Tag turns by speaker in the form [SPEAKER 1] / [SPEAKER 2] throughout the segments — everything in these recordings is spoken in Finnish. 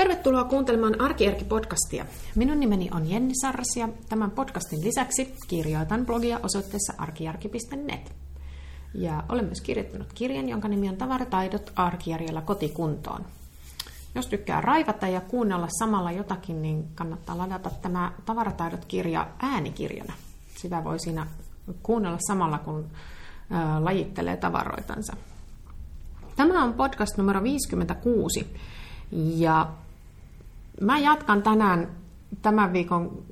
[SPEAKER 1] Tervetuloa kuuntelemaan Arkierki-podcastia. Minun nimeni on Jenni Sarras ja tämän podcastin lisäksi kirjoitan blogia osoitteessa arkiarki.net. Ja olen myös kirjoittanut kirjan, jonka nimi on Tavarataidot arkijärjellä kotikuntoon. Jos tykkää raivata ja kuunnella samalla jotakin, niin kannattaa ladata tämä Tavarataidot-kirja äänikirjana. Sitä voi siinä kuunnella samalla, kun lajittelee tavaroitansa. Tämä on podcast numero 56 ja mä jatkan tänään tämän viikon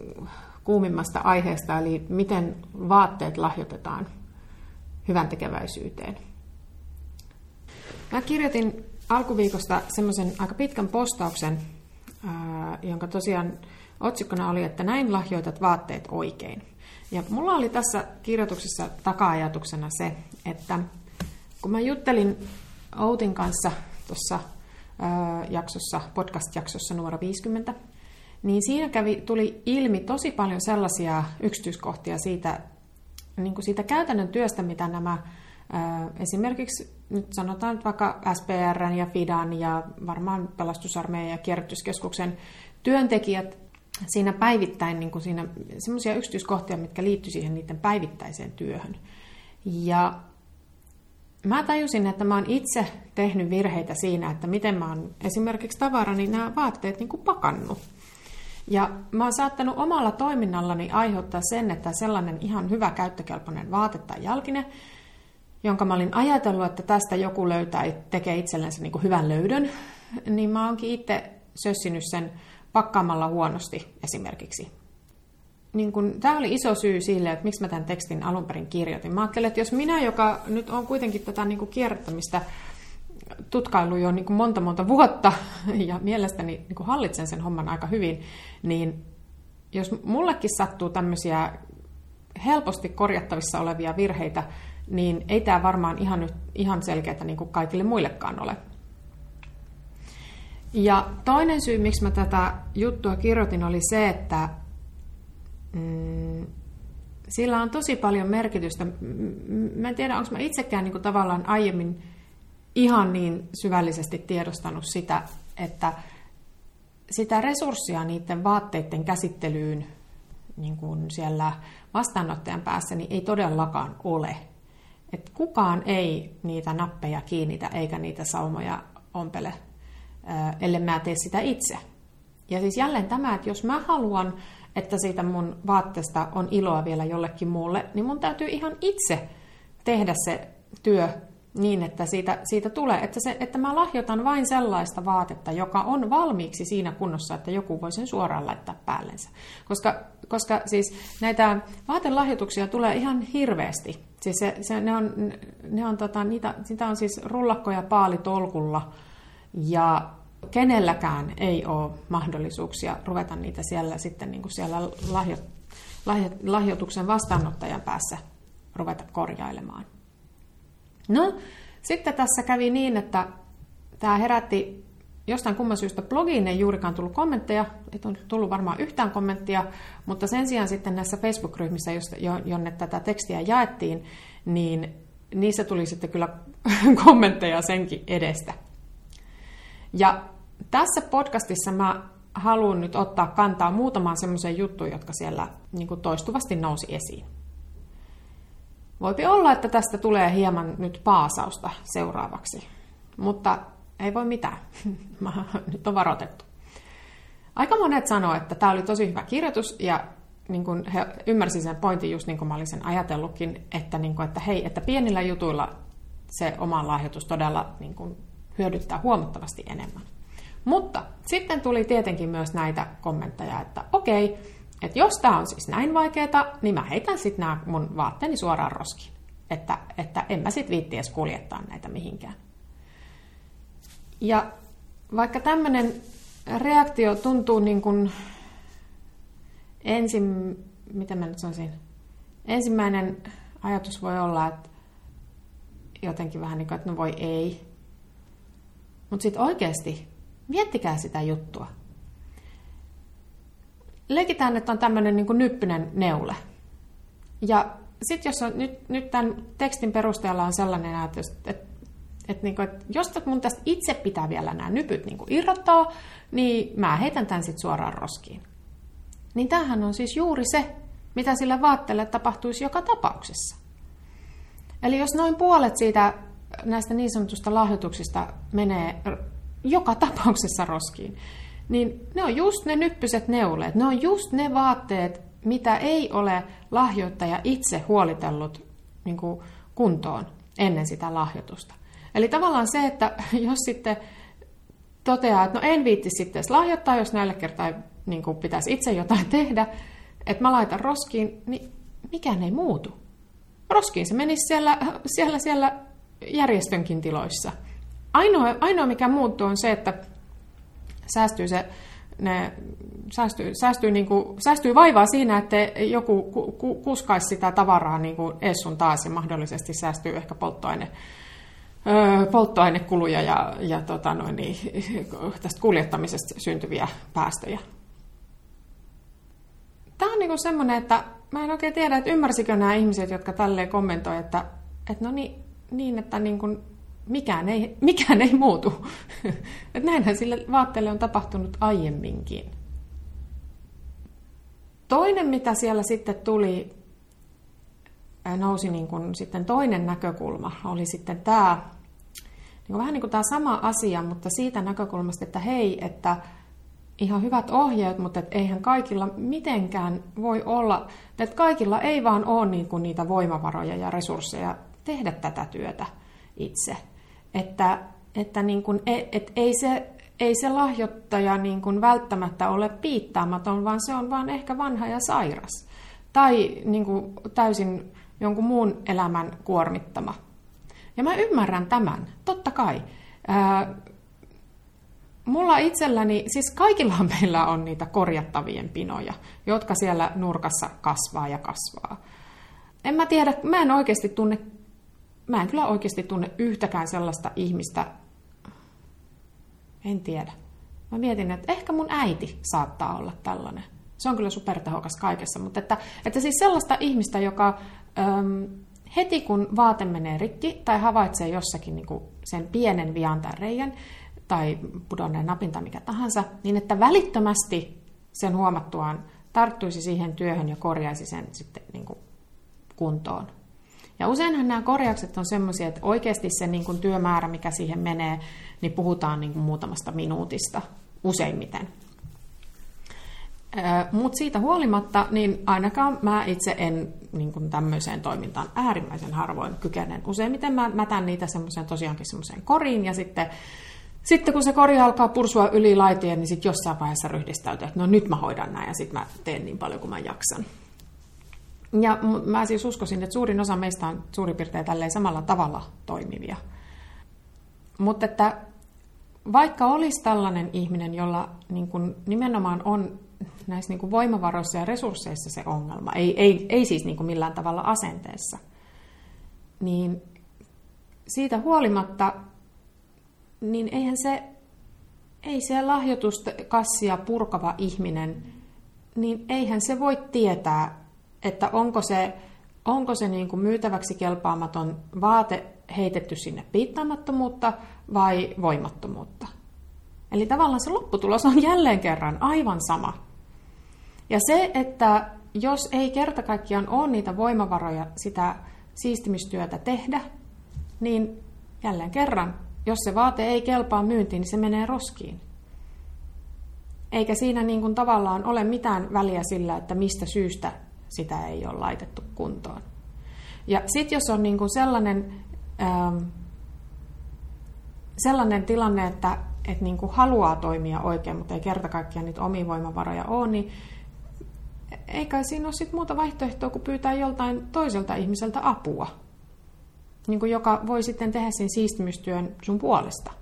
[SPEAKER 1] kuumimmasta aiheesta, eli miten vaatteet lahjoitetaan hyvän tekeväisyyteen. Mä kirjoitin alkuviikosta semmoisen aika pitkän postauksen, jonka tosiaan otsikkona oli, että näin lahjoitat vaatteet oikein. Ja mulla oli tässä kirjoituksessa taka-ajatuksena se, että kun mä juttelin Outin kanssa tuossa jaksossa, podcast-jaksossa numero 50, niin siinä kävi, tuli ilmi tosi paljon sellaisia yksityiskohtia siitä, niin kuin siitä käytännön työstä, mitä nämä esimerkiksi nyt sanotaan nyt vaikka SPR ja FIDAN ja varmaan pelastusarmeijan ja kierrätyskeskuksen työntekijät siinä päivittäin niin kuin siinä semmoisia yksityiskohtia, mitkä liittyy siihen niiden päivittäiseen työhön. Ja mä tajusin, että mä oon itse tehnyt virheitä siinä, että miten mä oon esimerkiksi tavarani nämä vaatteet niin kuin pakannut. Ja mä oon saattanut omalla toiminnallani aiheuttaa sen, että sellainen ihan hyvä käyttökelpoinen vaate tai jalkine, jonka mä olin ajatellut, että tästä joku löytää, tekee itsellensä niin kuin hyvän löydön, niin mä oonkin itse sössinyt sen pakkaamalla huonosti esimerkiksi. Niin kun, tämä oli iso syy sille, että miksi mä tämän tekstin alun perin kirjoitin. Mä ajattelin, että jos minä, joka nyt on kuitenkin tätä niin kuin kierrättämistä tutkailu jo niin kuin monta monta vuotta ja mielestäni niin kuin hallitsen sen homman aika hyvin, niin jos mullekin sattuu tämmöisiä helposti korjattavissa olevia virheitä, niin ei tämä varmaan ihan, ihan selkeää niin kuin kaikille muillekaan ole. Ja toinen syy, miksi mä tätä juttua kirjoitin, oli se, että mm, sillä on tosi paljon merkitystä. Mä en tiedä, onko mä itsekään niin kuin tavallaan aiemmin ihan niin syvällisesti tiedostanut sitä, että sitä resurssia niiden vaatteiden käsittelyyn niin kuin siellä vastaanottajan päässä niin ei todellakaan ole. Et kukaan ei niitä nappeja kiinnitä eikä niitä saumoja ompele ellei mä tee sitä itse. Ja siis jälleen tämä, että jos mä haluan, että siitä mun vaatteesta on iloa vielä jollekin muulle, niin mun täytyy ihan itse tehdä se työ niin, että siitä, siitä tulee, että, se, että mä lahjoitan vain sellaista vaatetta, joka on valmiiksi siinä kunnossa, että joku voi sen suoraan laittaa päällensä. Koska, koska siis näitä vaatelahjoituksia tulee ihan hirveästi. Siis se, se, ne on, ne on tota, niitä, sitä on siis rullakkoja paalitolkulla ja kenelläkään ei ole mahdollisuuksia ruveta niitä siellä sitten niin kuin siellä lahjo, lahjo, lahjoituksen vastaanottajan päässä ruveta korjailemaan. No, sitten tässä kävi niin, että tämä herätti jostain kumman syystä blogiin ei juurikaan tullut kommentteja, ei tullut varmaan yhtään kommenttia, mutta sen sijaan sitten näissä Facebook-ryhmissä, jonne tätä tekstiä jaettiin, niin niissä tuli sitten kyllä kommentteja senkin edestä. Ja tässä podcastissa mä haluan nyt ottaa kantaa muutamaan semmoiseen juttuun, jotka siellä niin kuin toistuvasti nousi esiin. Voipi olla, että tästä tulee hieman nyt paasausta seuraavaksi, mutta ei voi mitään. Mä, nyt on varoitettu. Aika monet sanoo, että tämä oli tosi hyvä kirjoitus ja niin kun he ymmärsi sen pointin just niin kuin mä olin sen ajatellutkin, että, niin kun, että hei, että pienillä jutuilla se oma lahjoitus todella niin kun, hyödyttää huomattavasti enemmän. Mutta sitten tuli tietenkin myös näitä kommentteja, että okei, että jos tämä on siis näin vaikeaa, niin mä heitän sitten nämä mun vaatteeni suoraan roskiin. Että, että en mä sitten viitti edes kuljettaa näitä mihinkään. Ja vaikka tämmöinen reaktio tuntuu niin kuin ensin, mitä mä nyt sanoisin, ensimmäinen ajatus voi olla, että jotenkin vähän niin kuin, että no voi ei. Mutta sitten oikeasti Miettikää sitä juttua. Leikitään, että on tämmöinen niin nyppynen neule. Ja sitten jos on, nyt, nyt tämän tekstin perusteella on sellainen ajatus, että, Että niin kuin, että jos mun tästä itse pitää vielä nämä nypyt niin kuin irrottaa, niin mä heitän tämän sitten suoraan roskiin. Niin tämähän on siis juuri se, mitä sille vaatteelle tapahtuisi joka tapauksessa. Eli jos noin puolet siitä näistä niin sanotusta lahjoituksista menee joka tapauksessa roskiin, niin ne on just ne nyppyset neuleet, ne on just ne vaatteet, mitä ei ole lahjoittaja itse huolitellut niin kuin kuntoon ennen sitä lahjoitusta. Eli tavallaan se, että jos sitten toteaa, että no en viitti sitten edes lahjoittaa, jos näillä kertaa niin kuin pitäisi itse jotain tehdä, että mä laitan roskiin, niin mikään ei muutu. Roskiin se menisi siellä, siellä, siellä järjestönkin tiloissa. Ainoa, ainoa mikä muuttuu on se, että säästyy se ne säästyy, säästyy, niin kuin, säästyy vaivaa siinä, että joku ku, ku, kuskaisi sitä tavaraa niin kuin ees sun taas ja mahdollisesti säästyy ehkä polttoaine, polttoainekuluja ja, ja tota noin, niin, tästä kuljettamisesta syntyviä päästöjä. Tämä on niin semmoinen, että mä en oikein tiedä, että ymmärsikö nämä ihmiset, jotka tälleen kommentoivat, että, että no niin, niin että niin kuin mikään ei, mikään ei muutu. Et näinhän sille vaatteelle on tapahtunut aiemminkin. Toinen, mitä siellä sitten tuli, nousi niin kuin sitten toinen näkökulma, oli sitten tämä, niin kuin vähän niin kuin tämä sama asia, mutta siitä näkökulmasta, että hei, että ihan hyvät ohjeet, mutta että eihän kaikilla mitenkään voi olla, että kaikilla ei vaan ole niin kuin niitä voimavaroja ja resursseja tehdä tätä työtä itse. Että, että niin kuin, e, et ei, se, ei se lahjoittaja niin kuin välttämättä ole piittaamaton, vaan se on vaan ehkä vanha ja sairas. Tai niin kuin täysin jonkun muun elämän kuormittama. Ja mä ymmärrän tämän, totta kai. Ää, mulla itselläni, siis kaikilla meillä on niitä korjattavien pinoja, jotka siellä nurkassa kasvaa ja kasvaa. En mä tiedä, mä en oikeasti tunne mä en kyllä oikeasti tunne yhtäkään sellaista ihmistä, en tiedä. Mä mietin, että ehkä mun äiti saattaa olla tällainen. Se on kyllä supertehokas kaikessa, mutta että, että siis sellaista ihmistä, joka äm, heti kun vaate menee rikki tai havaitsee jossakin niin kuin sen pienen vian tai reijän tai pudonneen napin tai mikä tahansa, niin että välittömästi sen huomattuaan tarttuisi siihen työhön ja korjaisi sen sitten niin kuin kuntoon. Ja useinhan nämä korjaukset on sellaisia, että oikeasti se niin kuin työmäärä, mikä siihen menee, niin puhutaan niin kuin muutamasta minuutista useimmiten. Mutta siitä huolimatta, niin ainakaan mä itse en niin kuin tämmöiseen toimintaan äärimmäisen harvoin kykenen. Useimmiten mä mätän niitä semmoiseen tosiaankin semmoiseen koriin ja sitten, sitten kun se kori alkaa pursua yli laitien, niin sitten jossain vaiheessa ryhdistäytyy, että no nyt mä hoidan näin ja sitten mä teen niin paljon kuin mä jaksan. Ja mä siis uskoisin, että suurin osa meistä on suurin piirtein tälleen samalla tavalla toimivia. Mutta että vaikka olisi tällainen ihminen, jolla niin kuin nimenomaan on näissä niin kuin voimavaroissa ja resursseissa se ongelma, ei, ei, ei siis niin millään tavalla asenteessa, niin siitä huolimatta, niin eihän se, ei se lahjoituskassia purkava ihminen, niin eihän se voi tietää, että onko se, onko se niin kuin myytäväksi kelpaamaton vaate heitetty sinne piittaamattomuutta vai voimattomuutta. Eli tavallaan se lopputulos on jälleen kerran aivan sama. Ja se, että jos ei kerta kaikkiaan ole niitä voimavaroja sitä siistimistyötä tehdä, niin jälleen kerran, jos se vaate ei kelpaa myyntiin, niin se menee roskiin. Eikä siinä niin kuin tavallaan ole mitään väliä sillä, että mistä syystä sitä ei ole laitettu kuntoon. Ja sitten jos on niinku sellainen, ähm, sellainen tilanne, että et niinku haluaa toimia oikein, mutta ei kerta kaikkiaan niitä omia voimavaroja ole, niin eikä siinä ole sit muuta vaihtoehtoa kuin pyytää joltain toiselta ihmiseltä apua, niin kuin joka voi sitten tehdä sen siistimystyön sun puolesta.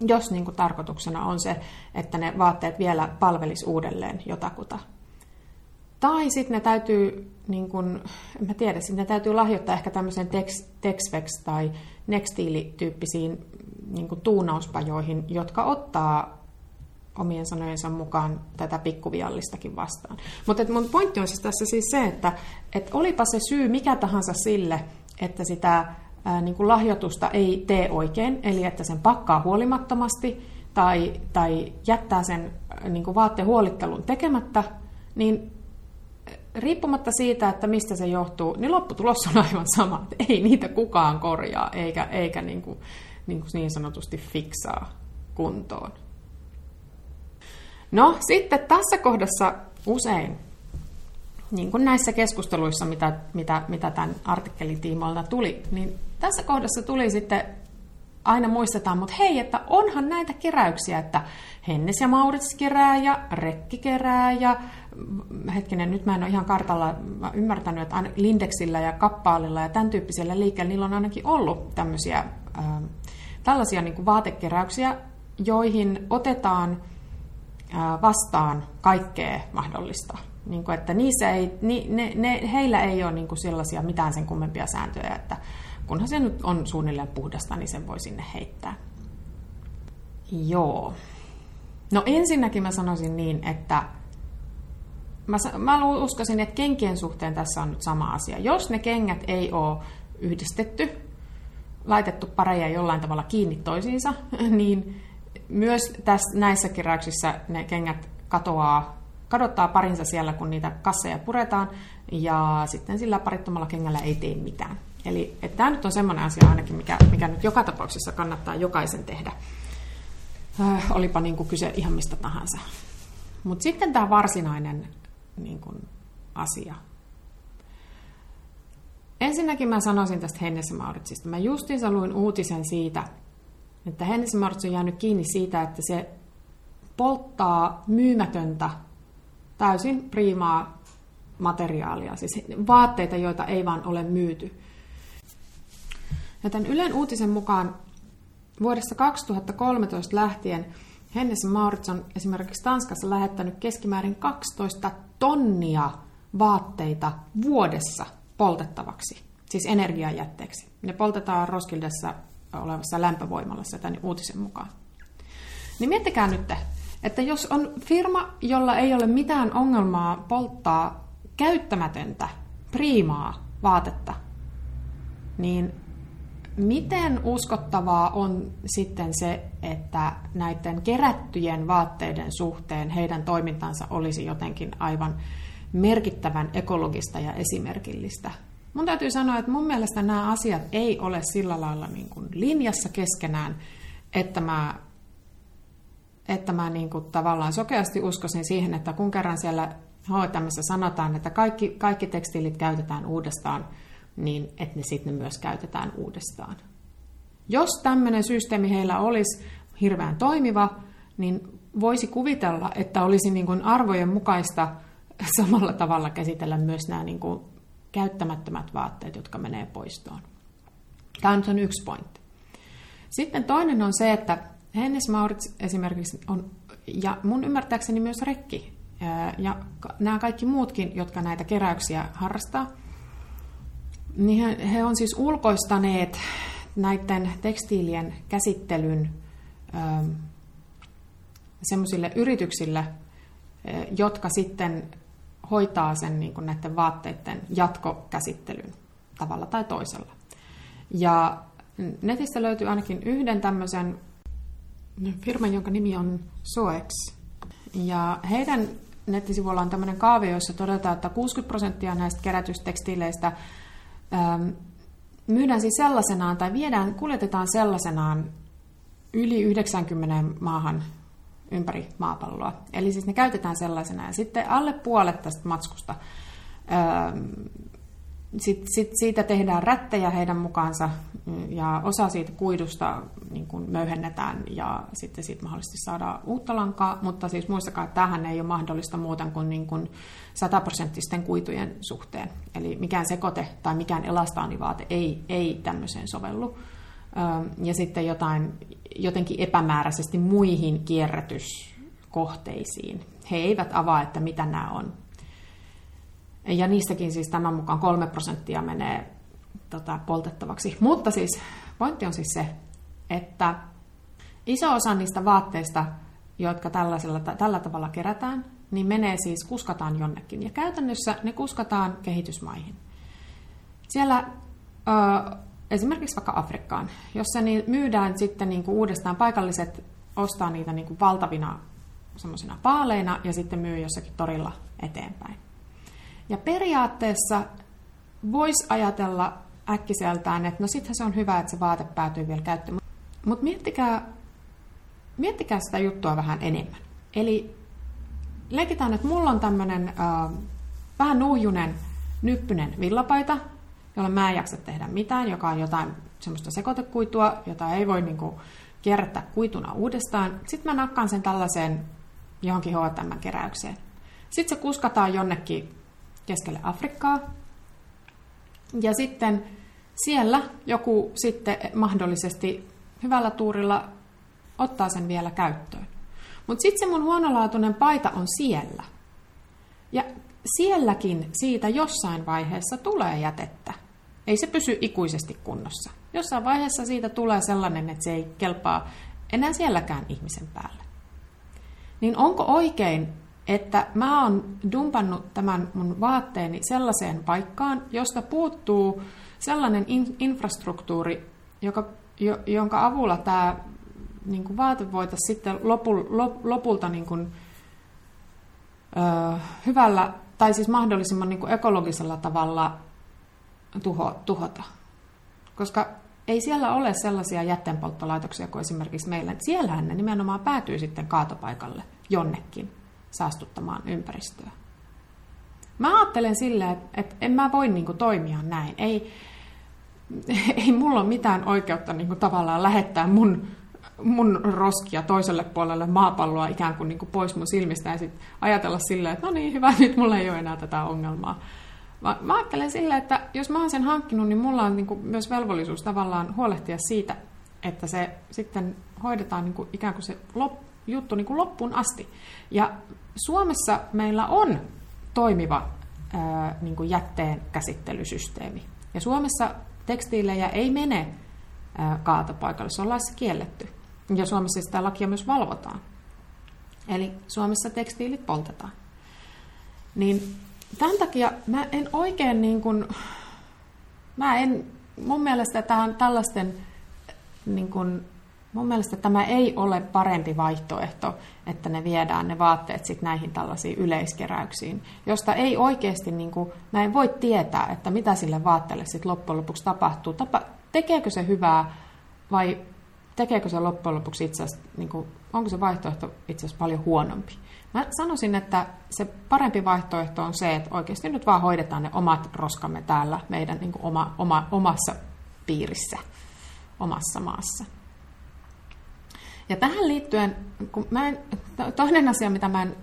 [SPEAKER 1] Jos niin kuin tarkoituksena on se, että ne vaatteet vielä palvelis uudelleen jotakuta tai sitten ne täytyy, niin kun, en mä tiedä, sitten ne täytyy lahjoittaa ehkä tämmöisen Texvex tai Nextili-tyyppisiin niin tuunauspajoihin, jotka ottaa omien sanojensa mukaan tätä pikkuviallistakin vastaan. Mutta mun pointti on siis tässä siis se, että et olipa se syy mikä tahansa sille, että sitä ää, niin lahjoitusta ei tee oikein, eli että sen pakkaa huolimattomasti tai, tai jättää sen niin vaatteen huolittelun tekemättä, niin riippumatta siitä, että mistä se johtuu, niin lopputulos on aivan sama. Että ei niitä kukaan korjaa eikä, eikä niin, kuin, niin, kuin niin sanotusti fiksaa kuntoon. No sitten tässä kohdassa usein, niin kuin näissä keskusteluissa, mitä, mitä, mitä tämän artikkelin tiimoilta tuli, niin tässä kohdassa tuli sitten aina muistetaan, mutta hei, että onhan näitä keräyksiä, että Hennes ja Maurits kerää ja Rekki kerää ja hetkinen, nyt mä en ole ihan kartalla ymmärtänyt, että Lindexillä ja Kappaalilla ja tämän tyyppisillä liikkeellä niillä on ainakin ollut tämmöisiä, äh, tällaisia niin kuin vaatekeräyksiä, joihin otetaan äh, vastaan kaikkea mahdollista. Niin kuin, että niissä ei, ni, ne, ne, heillä ei ole niin kuin sellaisia mitään sen kummempia sääntöjä, että kunhan se nyt on suunnilleen puhdasta, niin sen voi sinne heittää. Joo. No ensinnäkin mä sanoisin niin, että mä, mä uskoisin, että kenkien suhteen tässä on nyt sama asia. Jos ne kengät ei ole yhdistetty, laitettu pareja jollain tavalla kiinni toisiinsa, niin myös tässä, näissä keräyksissä ne kengät katoaa, kadottaa parinsa siellä, kun niitä kasseja puretaan, ja sitten sillä parittomalla kengällä ei tee mitään. Eli että tämä nyt on semmoinen asia ainakin, mikä, mikä nyt joka tapauksessa kannattaa jokaisen tehdä. Äh, olipa niin kyse ihan mistä tahansa. Mutta sitten tämä varsinainen niin kuin, asia. Ensinnäkin mä sanoisin tästä Hennes Mauritsista. Mä justiinsa luin uutisen siitä, että Hennes Maurits on jäänyt kiinni siitä, että se polttaa myymätöntä, täysin priimaa materiaalia, siis vaatteita, joita ei vaan ole myyty. Ja tämän Ylen uutisen mukaan vuodesta 2013 lähtien Hennes Maurits on esimerkiksi Tanskassa lähettänyt keskimäärin 12 tonnia vaatteita vuodessa poltettavaksi, siis energiajätteeksi. Ne poltetaan Roskildessa olevassa lämpövoimalassa tämän uutisen mukaan. Niin miettikää nyt, että jos on firma, jolla ei ole mitään ongelmaa polttaa käyttämätöntä, priimaa vaatetta, niin Miten uskottavaa on sitten se, että näiden kerättyjen vaatteiden suhteen heidän toimintansa olisi jotenkin aivan merkittävän ekologista ja esimerkillistä? Mun täytyy sanoa, että mun mielestä nämä asiat ei ole sillä lailla niin kuin linjassa keskenään, että mä, että mä niin kuin tavallaan sokeasti uskoisin siihen, että kun kerran siellä HTMssä sanotaan, että kaikki, kaikki tekstiilit käytetään uudestaan – niin että ne sitten myös käytetään uudestaan. Jos tämmöinen systeemi heillä olisi hirveän toimiva, niin voisi kuvitella, että olisi niin kuin arvojen mukaista samalla tavalla käsitellä myös nämä niin kuin käyttämättömät vaatteet, jotka menee poistoon. Tämä on yksi pointti. Sitten toinen on se, että Hennes Maurits esimerkiksi on, ja mun ymmärtääkseni myös Rekki, ja nämä kaikki muutkin, jotka näitä keräyksiä harrastaa, niin he, he on siis ulkoistaneet näiden tekstiilien käsittelyn ähm, semmoisille yrityksille, äh, jotka sitten hoitaa sen niin kuin näiden vaatteiden jatkokäsittelyn tavalla tai toisella. Ja netistä löytyy ainakin yhden tämmöisen firman, jonka nimi on Soex. Ja heidän nettisivuilla on tämmöinen kaavio, jossa todetaan, että 60 prosenttia näistä kerätystekstiileistä myydään siis sellaisenaan tai viedään, kuljetetaan sellaisenaan yli 90 maahan ympäri maapalloa. Eli siis ne käytetään sellaisena. Ja sitten alle puolet tästä matskusta sitten sit siitä tehdään rättejä heidän mukaansa ja osa siitä kuidusta niin kuin möyhennetään ja sitten siitä mahdollisesti saadaan uutta lankaa, mutta siis muistakaa, että tähän ei ole mahdollista muuten kuin, niin kuin sataprosenttisten kuitujen suhteen. Eli mikään sekote tai mikään elastaanivaate ei, ei tämmöiseen sovellu. Ja sitten jotain, jotenkin epämääräisesti muihin kierrätyskohteisiin. He eivät avaa, että mitä nämä on. Ja niistäkin siis tämän mukaan kolme prosenttia menee tota, poltettavaksi. Mutta siis pointti on siis se, että iso osa niistä vaatteista, jotka tällaisella, tällä tavalla kerätään, niin menee siis, kuskataan jonnekin. Ja käytännössä ne kuskataan kehitysmaihin. Siellä ö, esimerkiksi vaikka Afrikkaan, jossa niin myydään sitten niin kuin uudestaan paikalliset ostaa niitä niin kuin valtavina semmoisina paaleina ja sitten myy jossakin torilla eteenpäin. Ja periaatteessa voisi ajatella äkkiseltään, että no sittenhän se on hyvä, että se vaate päätyy vielä käyttöön. Mutta miettikää, miettikää sitä juttua vähän enemmän. Eli leikitään, että mulla on tämmöinen äh, vähän nuhjunen, nyppynen villapaita, jolla mä en jaksa tehdä mitään, joka on jotain semmoista sekoitekuitua, jota ei voi niinku kierrättää kuituna uudestaan. Sitten mä nakkaan sen tällaiseen johonkin H&M-keräykseen. Sitten se kuskataan jonnekin keskelle Afrikkaa. Ja sitten siellä joku sitten mahdollisesti hyvällä tuurilla ottaa sen vielä käyttöön. Mutta sitten se mun huonolaatuinen paita on siellä. Ja sielläkin siitä jossain vaiheessa tulee jätettä. Ei se pysy ikuisesti kunnossa. Jossain vaiheessa siitä tulee sellainen, että se ei kelpaa enää sielläkään ihmisen päälle. Niin onko oikein, että mä oon dumpannut tämän mun vaatteeni sellaiseen paikkaan, josta puuttuu sellainen in- infrastruktuuri, joka, jo, jonka avulla tämä niin vaate voitaisiin sitten lopu, lop, lopulta niin kuin, ö, hyvällä tai siis mahdollisimman niin kuin ekologisella tavalla tuho, tuhota. Koska ei siellä ole sellaisia jätteenpolttolaitoksia kuin esimerkiksi meillä. Siellähän ne nimenomaan päätyy sitten kaatopaikalle jonnekin saastuttamaan ympäristöä. Mä ajattelen silleen, että, että en mä voi niin kuin, toimia näin. Ei, ei mulla ole mitään oikeutta niin kuin, tavallaan lähettää mun, mun roskia toiselle puolelle maapalloa ikään kuin, niin kuin pois mun silmistä ja sitten ajatella silleen, että no niin, hyvä, nyt mulla ei ole enää tätä ongelmaa. Mä, mä ajattelen silleen, että jos mä oon sen hankkinut, niin mulla on niin kuin, myös velvollisuus tavallaan huolehtia siitä, että se sitten hoidetaan niin kuin, ikään kuin se lop, juttu niin kuin loppuun asti. Ja Suomessa meillä on toimiva niin kuin jätteen käsittelysysteemi. Ja Suomessa tekstiilejä ei mene kaatopaikalle, se on laissa kielletty. Ja Suomessa sitä lakia myös valvotaan. Eli Suomessa tekstiilit poltetaan. Niin tämän takia mä en oikein niin kuin, mä en, mun mielestä tähän tällaisten niin kuin, mun mielestä tämä ei ole parempi vaihtoehto, että ne viedään ne vaatteet sitten näihin tällaisiin yleiskeräyksiin, josta ei oikeasti, niin kuin, mä en voi tietää, että mitä sille vaatteelle sitten loppujen lopuksi tapahtuu. Tapa, tekeekö se hyvää vai tekeekö se loppujen lopuksi itse asiassa, niin kuin, onko se vaihtoehto itse asiassa paljon huonompi. Mä sanoisin, että se parempi vaihtoehto on se, että oikeasti nyt vaan hoidetaan ne omat roskamme täällä meidän niin kuin oma, oma, omassa piirissä, omassa maassa. Ja tähän liittyen, kun mä en, toinen asia, mitä mä en,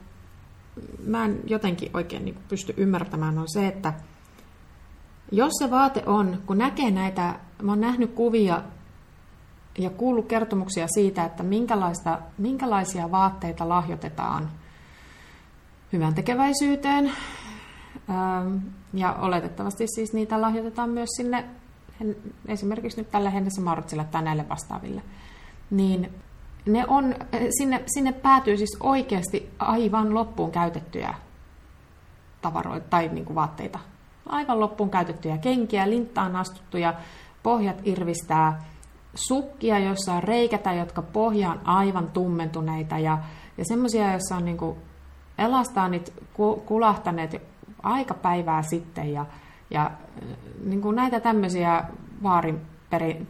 [SPEAKER 1] mä en jotenkin oikein niin pysty ymmärtämään, on se, että jos se vaate on, kun näkee näitä, mä oon nähnyt kuvia ja kuullut kertomuksia siitä, että minkälaista, minkälaisia vaatteita lahjoitetaan hyvän tekeväisyyteen. Ja oletettavasti siis niitä lahjoitetaan myös sinne, esimerkiksi nyt tälle Hennessä Mauritsille tai näille vastaaville. Niin ne on, sinne, sinne päätyy siis oikeasti aivan loppuun käytettyjä tavaroita tai niin kuin vaatteita. Aivan loppuun käytettyjä kenkiä, linttaan astuttuja, pohjat irvistää, sukkia, joissa on reikätä, jotka pohjaan aivan tummentuneita ja, ja semmoisia, joissa on niin elastaanit kulahtaneet aika päivää sitten ja, ja niin kuin näitä tämmöisiä vaarin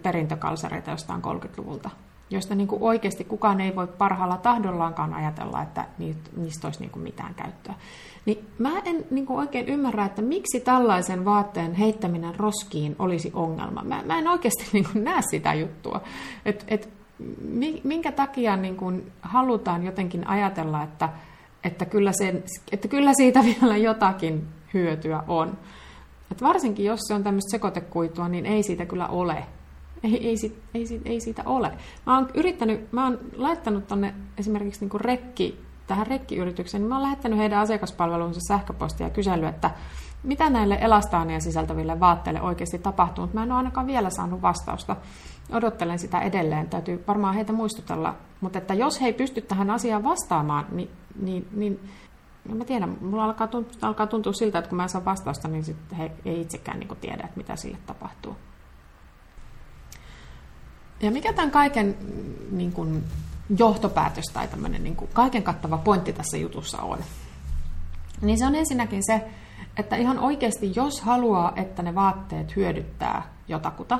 [SPEAKER 1] perintökalsareita jostain 30-luvulta josta niin kuin oikeasti kukaan ei voi parhaalla tahdollaankaan ajatella, että niistä olisi niin kuin mitään käyttöä. Niin mä en niin kuin oikein ymmärrä, että miksi tällaisen vaatteen heittäminen roskiin olisi ongelma. Mä, mä en oikeasti niin kuin näe sitä juttua. Et, et, minkä takia niin kuin halutaan jotenkin ajatella, että, että, kyllä sen, että kyllä siitä vielä jotakin hyötyä on. Et varsinkin jos se on tämmöistä sekoitekuitua, niin ei siitä kyllä ole ei, ei, sit, ei, sit, ei siitä ole. Mä oon yrittänyt, mä oon laittanut tonne esimerkiksi niin rekki, tähän rekkiyritykseen, niin mä oon lähettänyt heidän asiakaspalveluunsa sähköpostia ja kysellyt, että mitä näille elastaania sisältäville vaatteille oikeasti tapahtuu, mutta mä en ole ainakaan vielä saanut vastausta. Odottelen sitä edelleen, täytyy varmaan heitä muistutella. Mutta että jos he ei pysty tähän asiaan vastaamaan, niin, niin, niin mä tiedä, mulla alkaa tuntua, alkaa tuntua siltä, että kun mä en saa vastausta, niin sit he ei itsekään niin tiedä, että mitä sille tapahtuu. Ja mikä tämän kaiken niin kuin, johtopäätös tai tämmöinen niin kuin, kaiken kattava pointti tässä jutussa on? Niin se on ensinnäkin se, että ihan oikeasti, jos haluaa, että ne vaatteet hyödyttää jotakuta,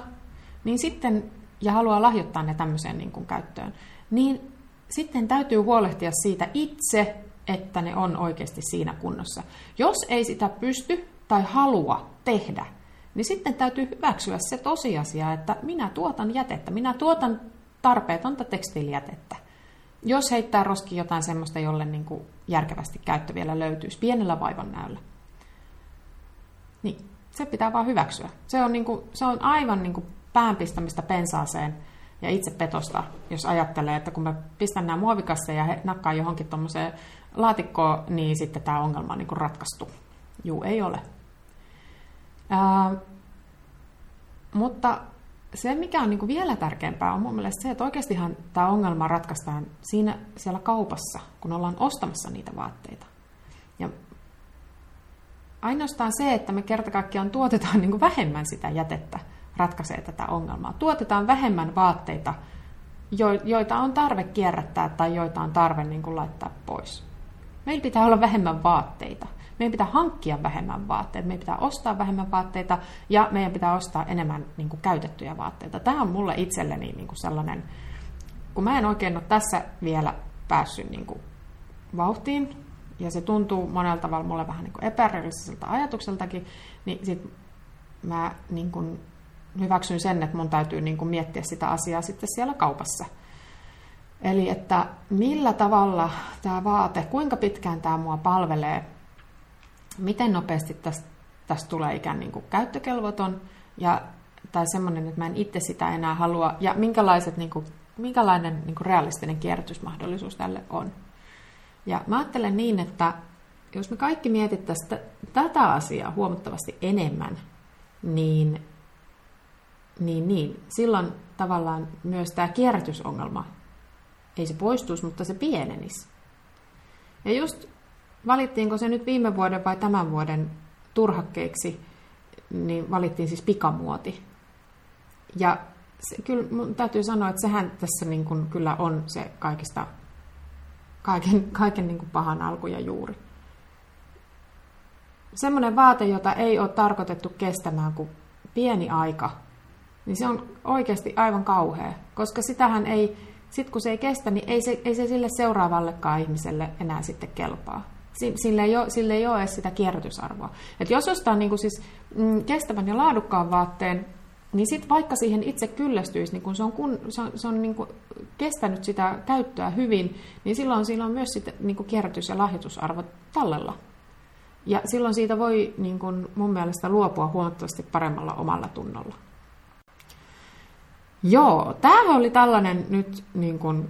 [SPEAKER 1] niin sitten, ja haluaa lahjoittaa ne tämmöiseen niin kuin käyttöön, niin sitten täytyy huolehtia siitä itse, että ne on oikeasti siinä kunnossa. Jos ei sitä pysty tai halua tehdä, niin sitten täytyy hyväksyä se tosiasia, että minä tuotan jätettä, minä tuotan tarpeetonta tekstiilijätettä. Jos heittää roski jotain semmoista, jolle niin kuin järkevästi käyttö vielä löytyisi pienellä vaivan näyllä, niin se pitää vaan hyväksyä. Se on, niin kuin, se on aivan niin kuin päänpistämistä pensaaseen ja itse petosta, jos ajattelee, että kun mä pistän nämä muovikassa ja he nakkaa johonkin tuommoiseen laatikkoon, niin sitten tämä ongelma on niin kuin ratkaistu. Juu, ei ole. Ää, mutta se, mikä on niin kuin vielä tärkeämpää, on mun mielestä se, että oikeastihan tämä ongelma ratkaistaan siinä siellä kaupassa, kun ollaan ostamassa niitä vaatteita. Ja ainoastaan se, että me kerta kaikkiaan tuotetaan niin kuin vähemmän sitä jätettä, ratkaisee tätä ongelmaa. Tuotetaan vähemmän vaatteita, joita on tarve kierrättää tai joita on tarve niin kuin laittaa pois. Meillä pitää olla vähemmän vaatteita. Meidän pitää hankkia vähemmän vaatteita, meidän pitää ostaa vähemmän vaatteita ja meidän pitää ostaa enemmän niin kuin, käytettyjä vaatteita. Tämä on mulle itselleni niin kuin sellainen, kun mä en oikein ole tässä vielä päässyt niin kuin, vauhtiin, ja se tuntuu monella tavalla mulle vähän niin epärealistiselta ajatukseltakin, niin sit mä niin kuin, hyväksyn sen, että mun täytyy niin kuin, miettiä sitä asiaa sitten siellä kaupassa – Eli että millä tavalla tämä vaate, kuinka pitkään tämä mua palvelee, miten nopeasti tästä, tästä tulee ikään niin kuin käyttökelvoton ja, tai semmoinen, että mä en itse sitä enää halua ja minkälaiset, niin kuin, minkälainen niin kuin realistinen kierrätysmahdollisuus tälle on. Ja mä ajattelen niin, että jos me kaikki mietittäisiin tätä asiaa huomattavasti enemmän, niin, niin, niin silloin tavallaan myös tämä kierrätysongelma ei se poistuisi, mutta se pienenisi. Ja just valittiinko se nyt viime vuoden vai tämän vuoden turhakkeiksi, niin valittiin siis pikamuoti. Ja se, kyllä mun täytyy sanoa, että sehän tässä niin kuin kyllä on se kaikista, kaiken, kaiken niin kuin pahan alku ja juuri. Semmoinen vaate, jota ei ole tarkoitettu kestämään kuin pieni aika, niin se on oikeasti aivan kauhea, koska sitähän ei, sitten kun se ei kestä, niin ei se, ei se sille seuraavallekaan ihmiselle enää sitten kelpaa. Sille ei ole, sille ei ole edes sitä kierrätysarvoa. Et jos ostaa niin kuin siis, mm, kestävän ja laadukkaan vaatteen, niin sitten vaikka siihen itse kyllästyisi, niin kun se on, kun, se on, se on niin kuin kestänyt sitä käyttöä hyvin, niin silloin sillä on myös sitten niin kierrätys- ja lahjoitusarvo tallella. Ja silloin siitä voi niin kuin mun mielestä luopua huomattavasti paremmalla omalla tunnolla. Joo, tämähän oli tällainen nyt niin kuin,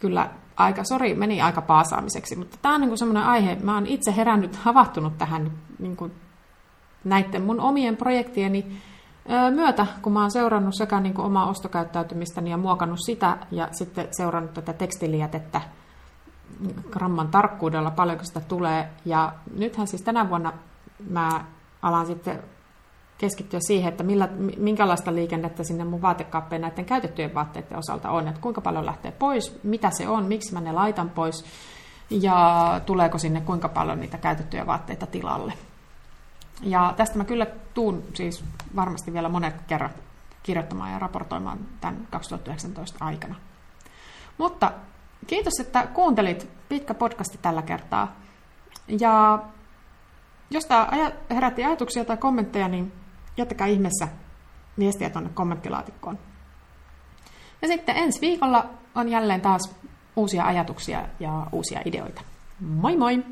[SPEAKER 1] kyllä aika, sori, meni aika paasaamiseksi, mutta tämä on niin semmoinen aihe, mä oon itse herännyt, havahtunut tähän niin kuin, näiden mun omien projektieni myötä, kun mä oon seurannut sekä niin kuin omaa ostokäyttäytymistäni ja muokannut sitä, ja sitten seurannut tätä tekstilijätettä gramman tarkkuudella, paljonko sitä tulee. Ja nythän siis tänä vuonna mä alan sitten keskittyä siihen, että millä, minkälaista liikennettä sinne mun vaatekaappeen näiden käytettyjen vaatteiden osalta on, että kuinka paljon lähtee pois, mitä se on, miksi mä ne laitan pois ja tuleeko sinne kuinka paljon niitä käytettyjä vaatteita tilalle. Ja tästä mä kyllä tuun siis varmasti vielä monet kerran kirjoittamaan ja raportoimaan tämän 2019 aikana. Mutta kiitos, että kuuntelit pitkä podcasti tällä kertaa. Ja jos tämä herätti ajatuksia tai kommentteja, niin jättäkää ihmeessä viestiä tuonne kommenttilaatikkoon. Ja sitten ensi viikolla on jälleen taas uusia ajatuksia ja uusia ideoita. Moi moi!